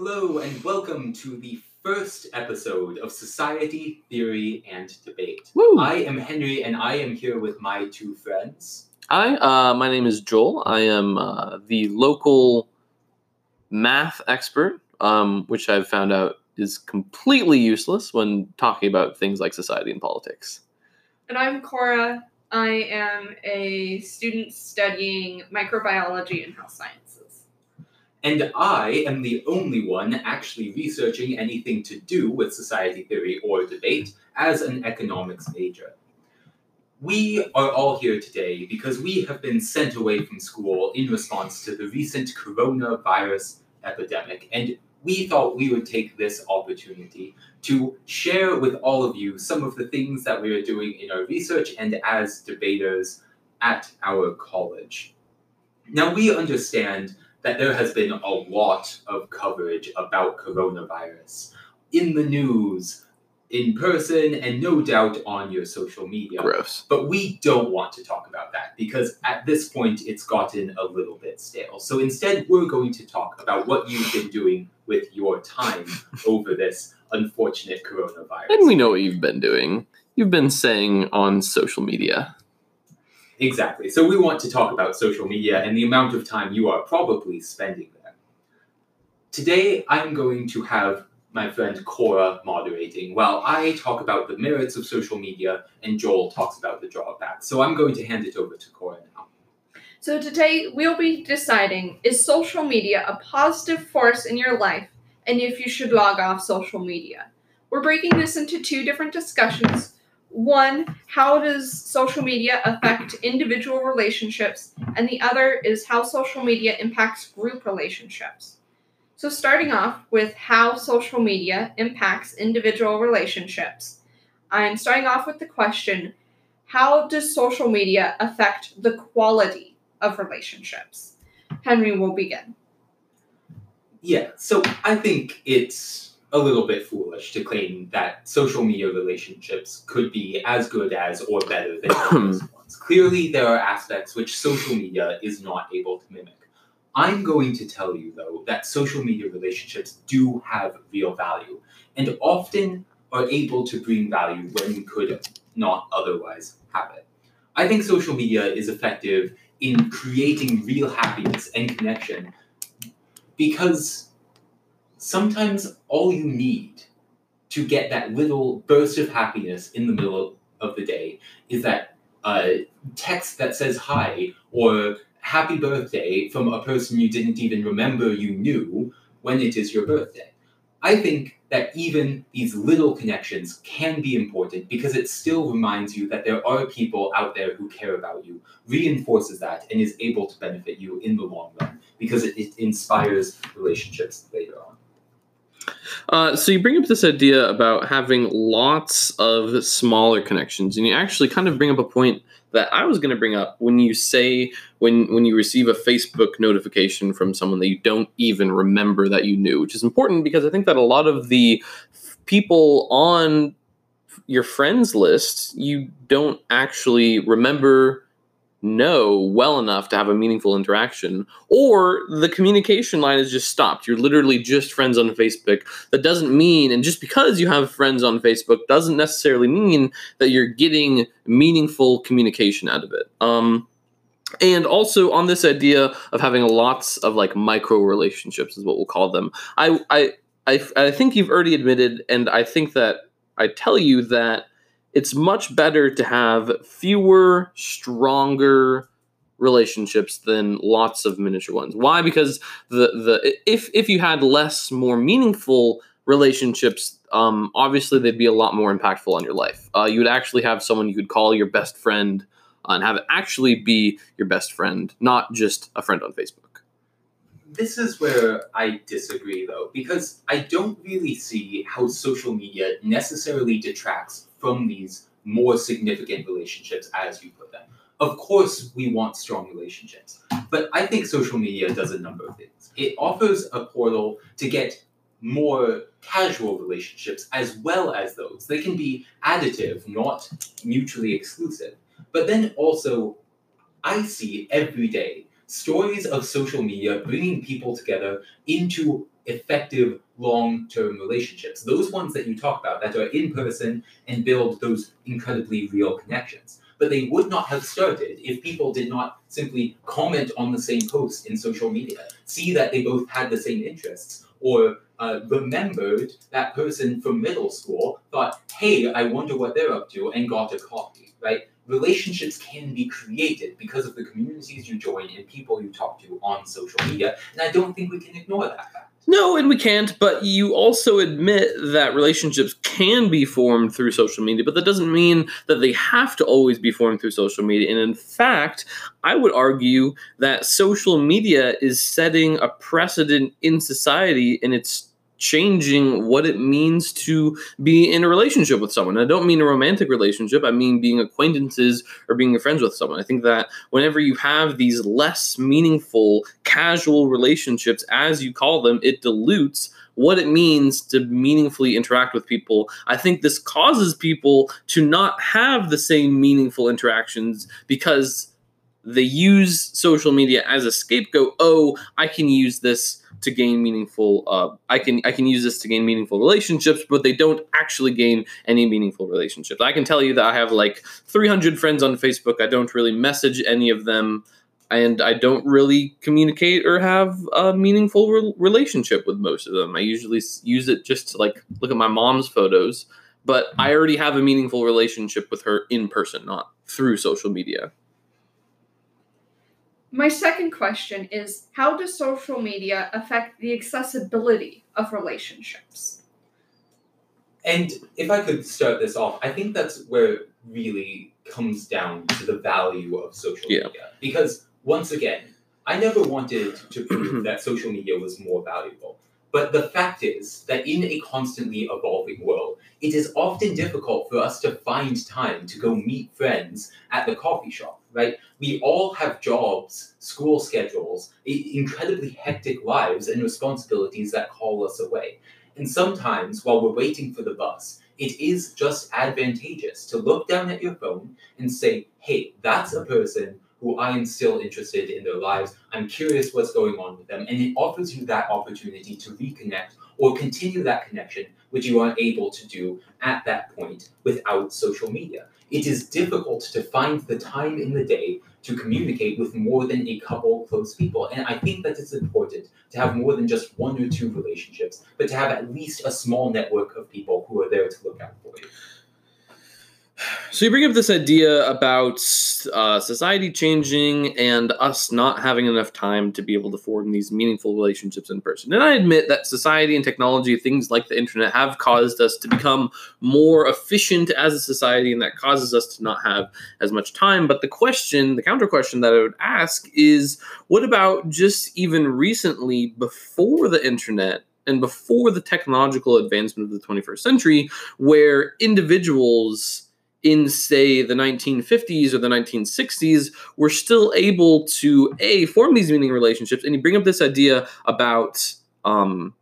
Hello, and welcome to the first episode of Society, Theory, and Debate. Woo! I am Henry, and I am here with my two friends. Hi, uh, my name is Joel. I am uh, the local math expert, um, which I've found out is completely useless when talking about things like society and politics. And I'm Cora. I am a student studying microbiology and health sciences. And I am the only one actually researching anything to do with society theory or debate as an economics major. We are all here today because we have been sent away from school in response to the recent coronavirus epidemic, and we thought we would take this opportunity to share with all of you some of the things that we are doing in our research and as debaters at our college. Now, we understand that there has been a lot of coverage about coronavirus in the news, in person, and no doubt on your social media. Gross. But we don't want to talk about that because at this point it's gotten a little bit stale. So instead, we're going to talk about what you've been doing with your time over this unfortunate coronavirus. And we know what you've been doing. You've been saying on social media. Exactly. So we want to talk about social media and the amount of time you are probably spending there. Today, I'm going to have my friend Cora moderating while I talk about the merits of social media and Joel talks about the drawbacks. So I'm going to hand it over to Cora now. So today we'll be deciding is social media a positive force in your life and if you should log off social media. We're breaking this into two different discussions. One, how does social media affect individual relationships? And the other is how social media impacts group relationships. So, starting off with how social media impacts individual relationships, I'm starting off with the question How does social media affect the quality of relationships? Henry will begin. Yeah, so I think it's a little bit foolish to claim that social media relationships could be as good as or better than previous ones. Clearly, there are aspects which social media is not able to mimic. I'm going to tell you, though, that social media relationships do have real value and often are able to bring value when we could not otherwise have it. I think social media is effective in creating real happiness and connection because sometimes all you need to get that little burst of happiness in the middle of the day is that uh, text that says hi or happy birthday from a person you didn't even remember you knew when it is your birthday. I think that even these little connections can be important because it still reminds you that there are people out there who care about you, reinforces that, and is able to benefit you in the long run because it, it inspires relationships later on. Uh, so you bring up this idea about having lots of smaller connections, and you actually kind of bring up a point that I was going to bring up when you say when when you receive a Facebook notification from someone that you don't even remember that you knew, which is important because I think that a lot of the people on your friends list you don't actually remember know well enough to have a meaningful interaction or the communication line is just stopped. You're literally just friends on facebook. That doesn't mean and just because you have friends on facebook doesn't necessarily mean that you're getting meaningful communication out of it. Um and also on this idea of having lots of like micro relationships is what we'll call them i i i, I think you've already admitted and i think that i tell you that it's much better to have fewer, stronger relationships than lots of miniature ones. Why? Because the the if if you had less, more meaningful relationships, um, obviously they'd be a lot more impactful on your life. Uh, you would actually have someone you could call your best friend uh, and have it actually be your best friend, not just a friend on Facebook. This is where I disagree, though, because I don't really see how social media necessarily detracts from these more significant relationships, as you put them. Of course, we want strong relationships, but I think social media does a number of things. It offers a portal to get more casual relationships as well as those. They can be additive, not mutually exclusive. But then also, I see every day stories of social media bringing people together into effective long-term relationships. Those ones that you talk about that are in person and build those incredibly real connections. But they would not have started if people did not simply comment on the same post in social media, see that they both had the same interests, or uh, remembered that person from middle school, thought, hey, I wonder what they're up to, and got a coffee, right? Relationships can be created because of the communities you join and people you talk to on social media, and I don't think we can ignore that fact. No, and we can't, but you also admit that relationships can be formed through social media, but that doesn't mean that they have to always be formed through social media. And in fact, I would argue that social media is setting a precedent in society and it's changing what it means to be in a relationship with someone. I don't mean a romantic relationship, I mean being acquaintances or being friends with someone. I think that whenever you have these less meaningful, casual relationships, as you call them, it dilutes what it means to meaningfully interact with people. I think this causes people to not have the same meaningful interactions because they use social media as a scapegoat. Oh, I can use this to gain meaningful uh, i can i can use this to gain meaningful relationships but they don't actually gain any meaningful relationships. I can tell you that i have like 300 friends on facebook. I don't really message any of them and i don't really communicate or have a meaningful re- relationship with most of them. I usually use it just to like look at my mom's photos but i already have a meaningful relationship with her in person not through social media my second question is How does social media affect the accessibility of relationships? And if I could start this off, I think that's where it really comes down to the value of social Yeah. media. Because once again, I never wanted to prove that social media was more valuable. But the fact is that in a constantly evolving world, it is often difficult for us to find time to go meet friends at the coffee shop, right? We all have jobs, school schedules, incredibly hectic lives, and responsibilities that call us away. And sometimes, while we're waiting for the bus, it is just advantageous to look down at your phone and say, hey, that's a person who I am still interested in their lives. I'm curious what's going on with them. And it offers you that opportunity to reconnect or continue that connection, which you aren't able to do at that point without social media. It is difficult to find the time in the day to communicate with more than a couple close people. And I think that it's important to have more than just one or two relationships, but to have at least a small network of people who are there to look out for you. So you bring up this idea about uh, society changing and us not having enough time to be able to form these meaningful relationships in person. And I admit that society and technology, things like the internet, have caused us to become more efficient as a society, and that causes us to not have as much time. But the question, the counter question that I would ask is, what about just even recently, before the internet? And before the technological advancement of the 21st century, where individuals in say the 1950s or the 1960s were still able to a form these meaning relationships and you bring up this idea about um,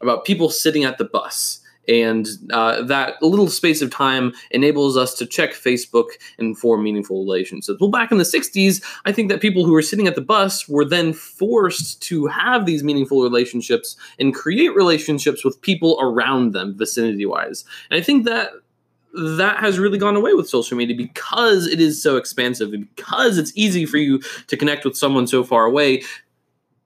about people sitting at the bus. And uh, that little space of time enables us to check facebook and form meaningful relationships. Well back in the 60s i think that people who were sitting at the bus were then forced to have these meaningful relationships and create relationships with people around them vicinity wise and i think that that has really gone away with social media because it is so expansive and because it's easy for you to connect with someone so far away.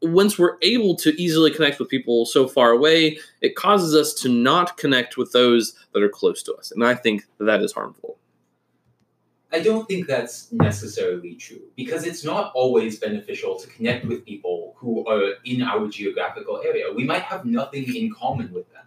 Once we're able to easily connect with people so far away, it causes us to not connect with those that are close to us. And I think that is harmful. I don't think that's necessarily true because it's not always beneficial to connect with people who are in our geographical area. We might have nothing in common with them.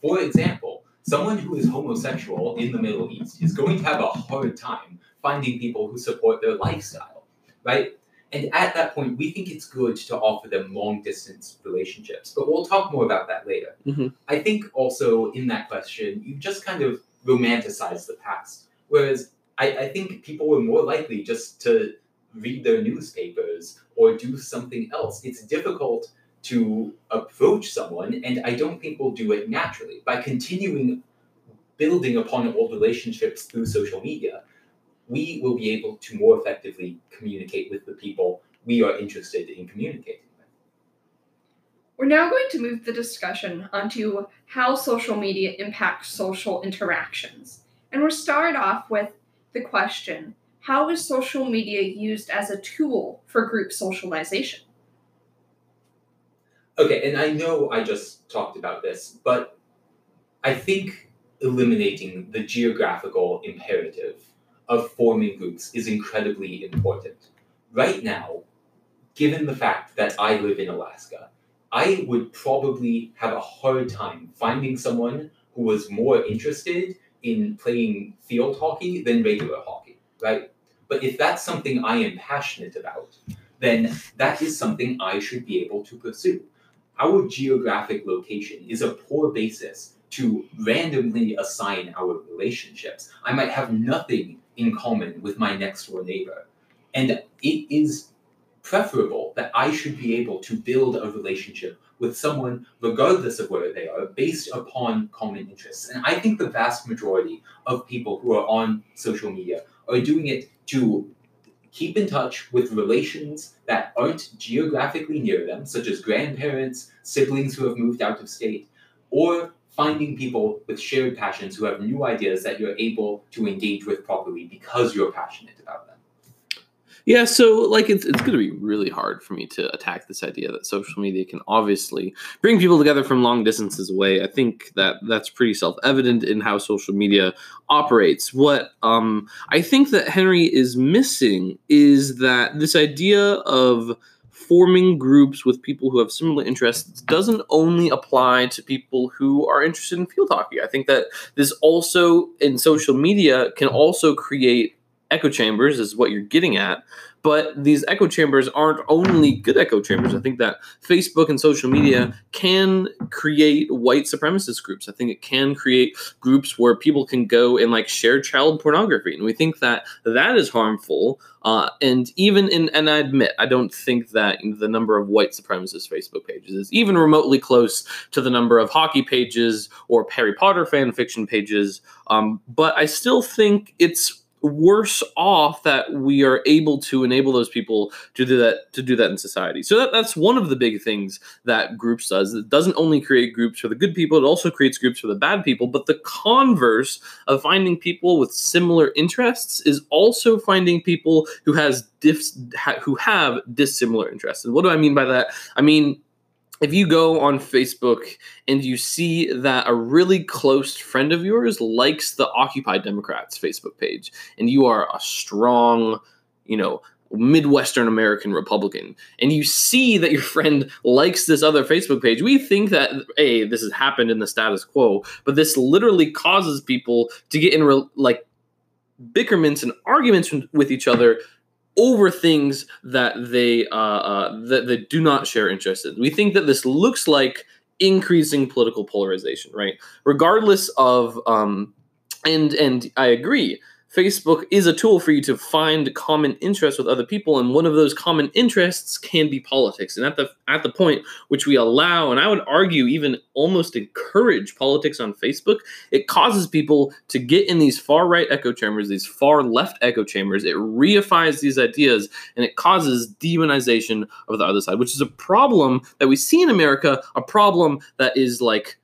For example, someone who is homosexual in the Middle East is going to have a hard time finding people who support their lifestyle, right? And at that point, we think it's good to offer them long distance relationships. But we'll talk more about that later. Mhm. I think also in that question, you just kind of romanticize the past. Whereas I, I think people were more likely just to read their newspapers or do something else. It's difficult to approach someone, and I don't think we'll do it naturally. By continuing building upon old relationships through social media, we will be able to more effectively communicate with the people we are interested in communicating with. We're now going to move the discussion onto how social media impacts social interactions. And we'll start off with the question How is social media used as a tool for group socialization? Okay, and I know I just talked about this, but I think eliminating the geographical imperative of forming groups is incredibly important. Right now, given the fact that I live in Alaska, I would probably have a hard time finding someone who was more interested in playing field hockey than regular hockey, right? But if that's something I am passionate about, then that is something I should be able to pursue. Our geographic location is a poor basis to randomly assign our relationships. I might have nothing in common with my next door neighbor. And it is preferable that I should be able to build a relationship with someone, regardless of where they are, based upon common interests. And I think the vast majority of people who are on social media are doing it to keep in touch with relations that aren't geographically near them, such as grandparents, siblings who have moved out of state, or finding people with shared passions who have new ideas that you're able to engage with properly because you're passionate about them. Yeah, so like it's it's going to be really hard for me to attack this idea that social media can obviously bring people together from long distances away. I think that that's pretty self-evident in how social media operates. What um I think that Henry is missing is that this idea of forming groups with people who have similar interests doesn't only apply to people who are interested in field hockey. I think that this also in social media can also create echo chambers is what you're getting at but these echo chambers aren't only good echo chambers. I think that facebook and social media can create white supremacist groups. I think it can create groups where people can go and like share child pornography and we think that that is harmful uh, and even in and i admit i don't think that the number of white supremacist facebook pages is even remotely close to the number of hockey pages or harry potter fan fiction pages um, but i still think it's worse off that we are able to enable those people to do that to do that in society. So that, that's one of the big things that groups does. It doesn't only create groups for the good people, it also creates groups for the bad people. But the converse of finding people with similar interests is also finding people who has diffs, who have dissimilar interests. And what do I mean by that? I mean if you go on Facebook and you see that a really close friend of yours likes the Occupy Democrats Facebook page, and you are a strong, you know, Midwestern American Republican, and you see that your friend likes this other Facebook page, we think that, hey, this has happened in the status quo, but this literally causes people to get in re- like bickerments and arguments with each other over things that they uh, uh, that they do not share interest in. We think that this looks like increasing political polarization, right? Regardless of um, and and I agree Facebook is a tool for you to find common interests with other people, and one of those common interests can be politics. And at the at the point which we allow, and I would argue even almost encourage politics on Facebook, it causes people to get in these far right echo chambers, these far left echo chambers. It reifies these ideas, and it causes demonization of the other side, which is a problem that we see in America, a problem that is like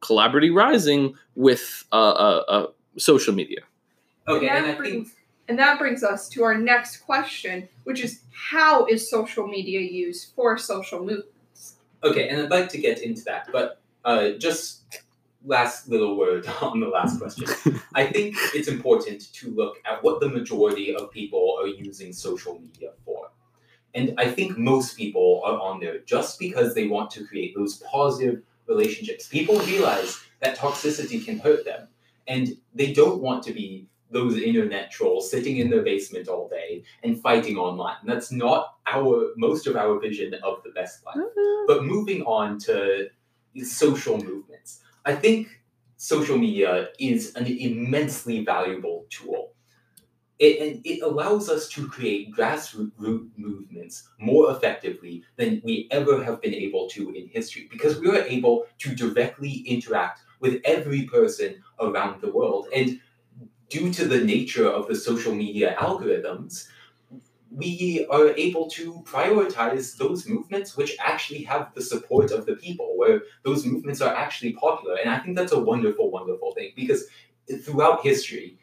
collaborative rising with uh, uh, uh, social media. Okay, and and that, I brings, think and that brings us to our next question, which is how is social media used for social movements? okay, and I'd like to get into that, but uh, just last little word on the last question. I think it's important to look at what the majority of people are using social media for. And I think most people are on there just because they want to create those positive relationships. People realize that toxicity can hurt them, and they don't want to be those internet trolls sitting in their basement all day and fighting online. And that's not our most of our vision of the best life. Mm-hmm. But moving on to social movements, I think social media is an immensely valuable tool. It, and it allows us to create grassroots movements more effectively than we ever have been able to in history because we are able to directly interact with every person around the world. And due to the nature of the social media algorithms, we are able to prioritize those movements which actually have the support of the people, where those movements are actually popular. And I think that's a wonderful, wonderful thing because throughout history,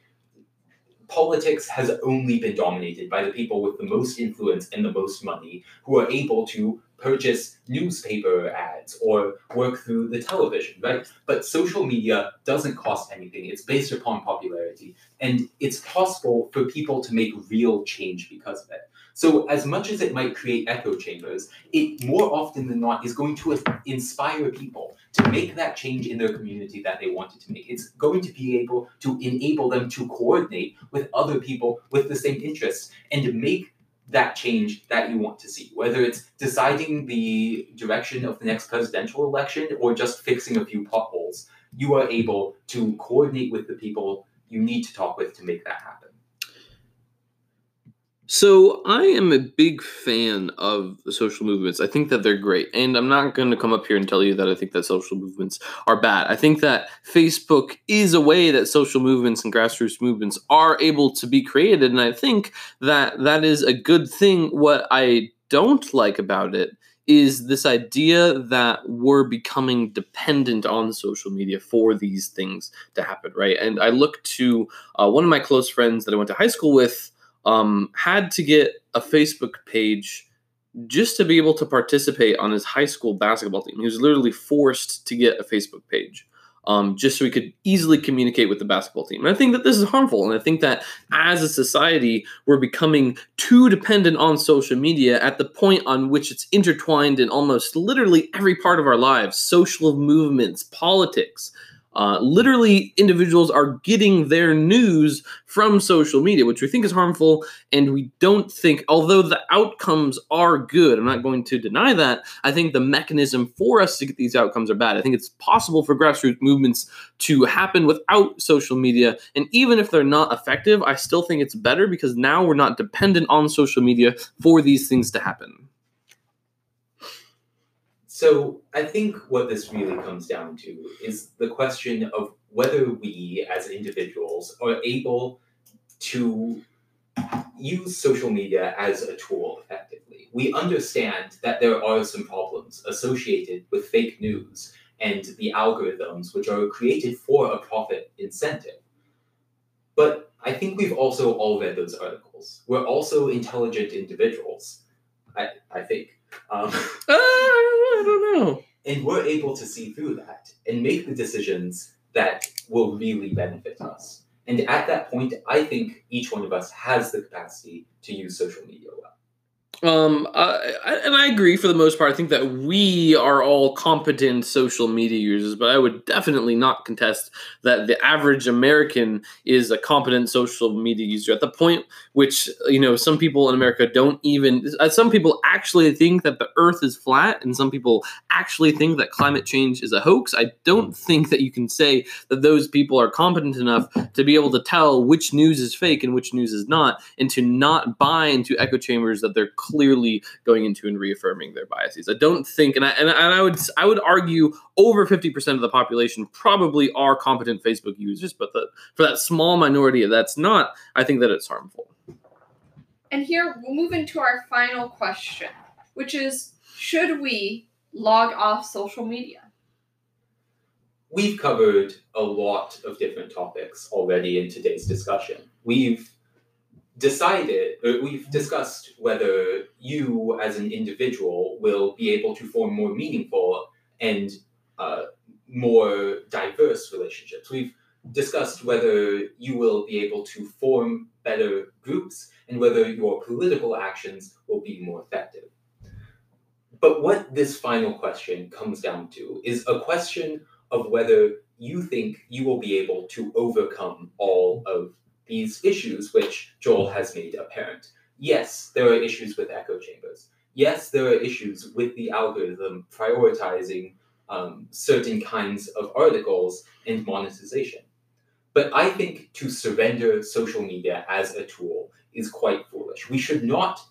politics has only been dominated by the people with the most influence and the most money who are able to purchase newspaper ads or work through the television, right? But social media doesn't cost anything. It's based upon popularity. And it's possible for people to make real change because of it. So, as much as it might create echo chambers, it more often than not is going to inspire people to make that change in their community that they wanted to make. It's going to be able to enable them to coordinate with other people with the same interests and make that change that you want to see, whether it's deciding the direction of the next presidential election or just fixing a few potholes. You are able to coordinate with the people you need to talk with to make that happen. So I am a big fan of social movements. I think that they're great. And I'm not going to come up here and tell you that I think that social movements are bad. I think that Facebook is a way that social movements and grassroots movements are able to be created and I think that that is a good thing. What I don't like about it is this idea that we're becoming dependent on social media for these things to happen, right? And I look to uh, one of my close friends that I went to high school with um, had to get a Facebook page just to be able to participate on his high school basketball team. He was literally forced to get a Facebook page. Um, just so he could easily communicate with the basketball team. And I think that this is harmful. And I think that as a society, we're becoming too dependent on social media at the point on which it's intertwined in almost literally every part of our lives social movements, politics, uh, literally, individuals are getting their news from social media, which we think is harmful. And we don't think, although the outcomes are good, I'm not going to deny that. I think the mechanism for us to get these outcomes are bad. I think it's possible for grassroots movements to happen without social media. And even if they're not effective, I still think it's better because now we're not dependent on social media for these things to happen. So I think what this really comes down to is the question of whether we as individuals are able to use social media as a tool effectively. We understand that there are some problems associated with fake news and the algorithms which are created for a profit incentive. But I think we've also all read those articles. We're also intelligent individuals, I, I think. Um, I don't know. And we're able to see through that and make the decisions that will really benefit us. And at that point, I think each one of us has the capacity to use social media well. Um, uh, and I agree for the most part. I think that we are all competent social media users, but I would definitely not contest that the average American is a competent social media user. At the point which you know some people in America don't even. Uh, some people actually think that the Earth is flat, and some people actually think that climate change is a hoax. I don't think that you can say that those people are competent enough to be able to tell which news is fake and which news is not, and to not buy into echo chambers that they're clearly going into and reaffirming their biases. I don't think, and I, and I would I would argue over fifty percent of the population probably are competent Facebook users, but the, for that small minority that's not, I think that it's harmful. And here we'll move into our final question, which is should we log off social media? We've covered a lot of different topics already in today's discussion. We've decided, uh, we've discussed whether you as an individual will be able to form more meaningful and uh, more diverse relationships. We've discussed whether you will be able to form better groups and whether your political actions will be more effective. But what this final question comes down to is a question of whether you think you will be able to overcome all of these issues which Joel has made apparent. Yes, there are issues with echo chambers. Yes, there are issues with the algorithm prioritizing um, certain kinds of articles and monetization. But I think to surrender social media as a tool is quite foolish. We should not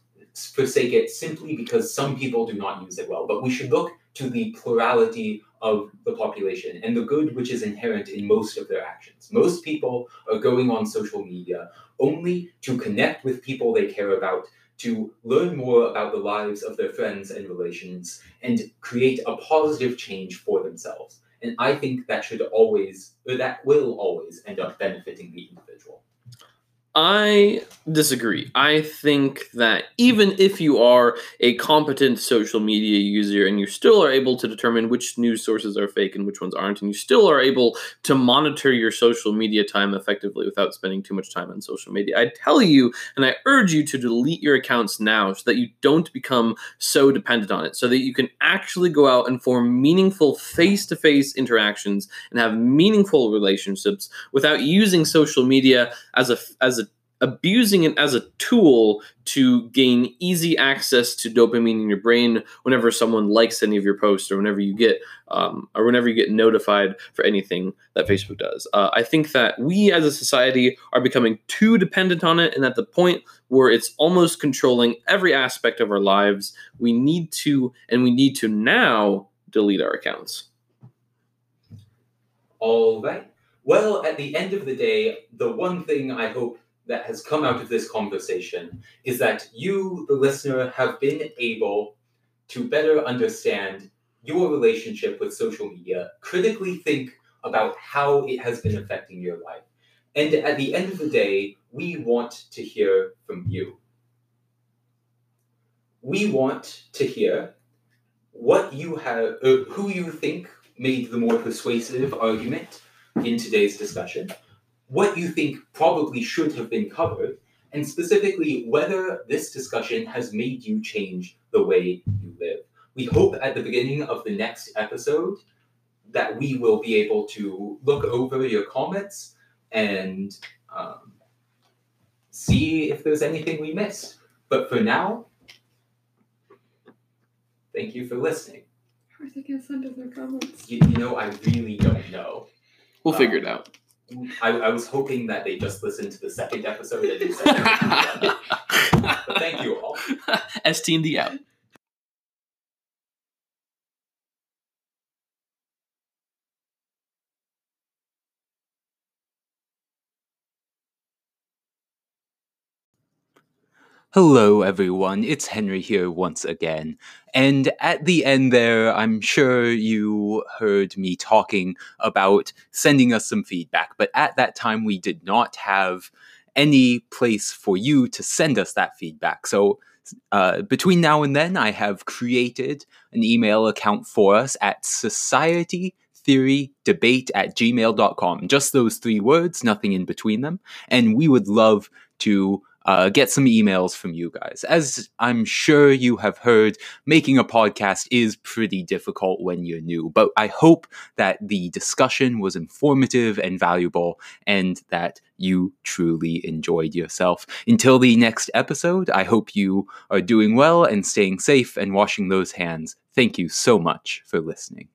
forsake it simply because some people do not use it well, but we should look to the plurality of the population and the good which is inherent in most of their actions. Most people are going on social media only to connect with people they care about, to learn more about the lives of their friends and relations and create a positive change for themselves. And I think that should always, or that will always end up benefiting the individual. I disagree. I think that even if you are a competent social media user and you still are able to determine which news sources are fake and which ones aren't, and you still are able to monitor your social media time effectively without spending too much time on social media, I tell you and I urge you to delete your accounts now so that you don't become so dependent on it, so that you can actually go out and form meaningful face to face interactions and have meaningful relationships without using social media as a as a abusing it as a tool to gain easy access to dopamine in your brain whenever someone likes any of your posts or whenever you get um, or whenever you get notified for anything that facebook does. Uh, i think that we as a society are becoming too dependent on it and at the point where it's almost controlling every aspect of our lives we need to and we need to now delete our accounts. All right. Well at the end of the day the one thing i hope that has come out of this conversation is that you, the listener, have been able to better understand your relationship with social media, critically think about how it has been affecting your life. And at the end of the day, we want to hear from you. We want to hear what you have, uh, who you think made the more persuasive argument in today's discussion what you think probably should have been covered, and specifically whether this discussion has made you change the way you live. We hope at the beginning of the next episode that we will be able to look over your comments and um, see if there's anything we missed. But for now, thank you for listening. How are they going to send us their comments? You, you know, I really don't know. we'll figure it out I, I was hoping that they just listened to the second episode and didn't. But thank you all. ST&D out. Hello, everyone. It's Henry here once again. And at the end there, I'm sure you heard me talking about sending us some feedback. But at that time, we did not have any place for you to send us that feedback. So uh, between now and then, I have created an email account for us at society theory debate at gmail.com. Just those three words, nothing in between them. And we would love to uh, get some emails from you guys. As I'm sure you have heard, making a podcast is pretty difficult when you're new, but I hope that the discussion was informative and valuable and that you truly enjoyed yourself. Until the next episode, I hope you are doing well and staying safe and washing those hands. Thank you so much for listening.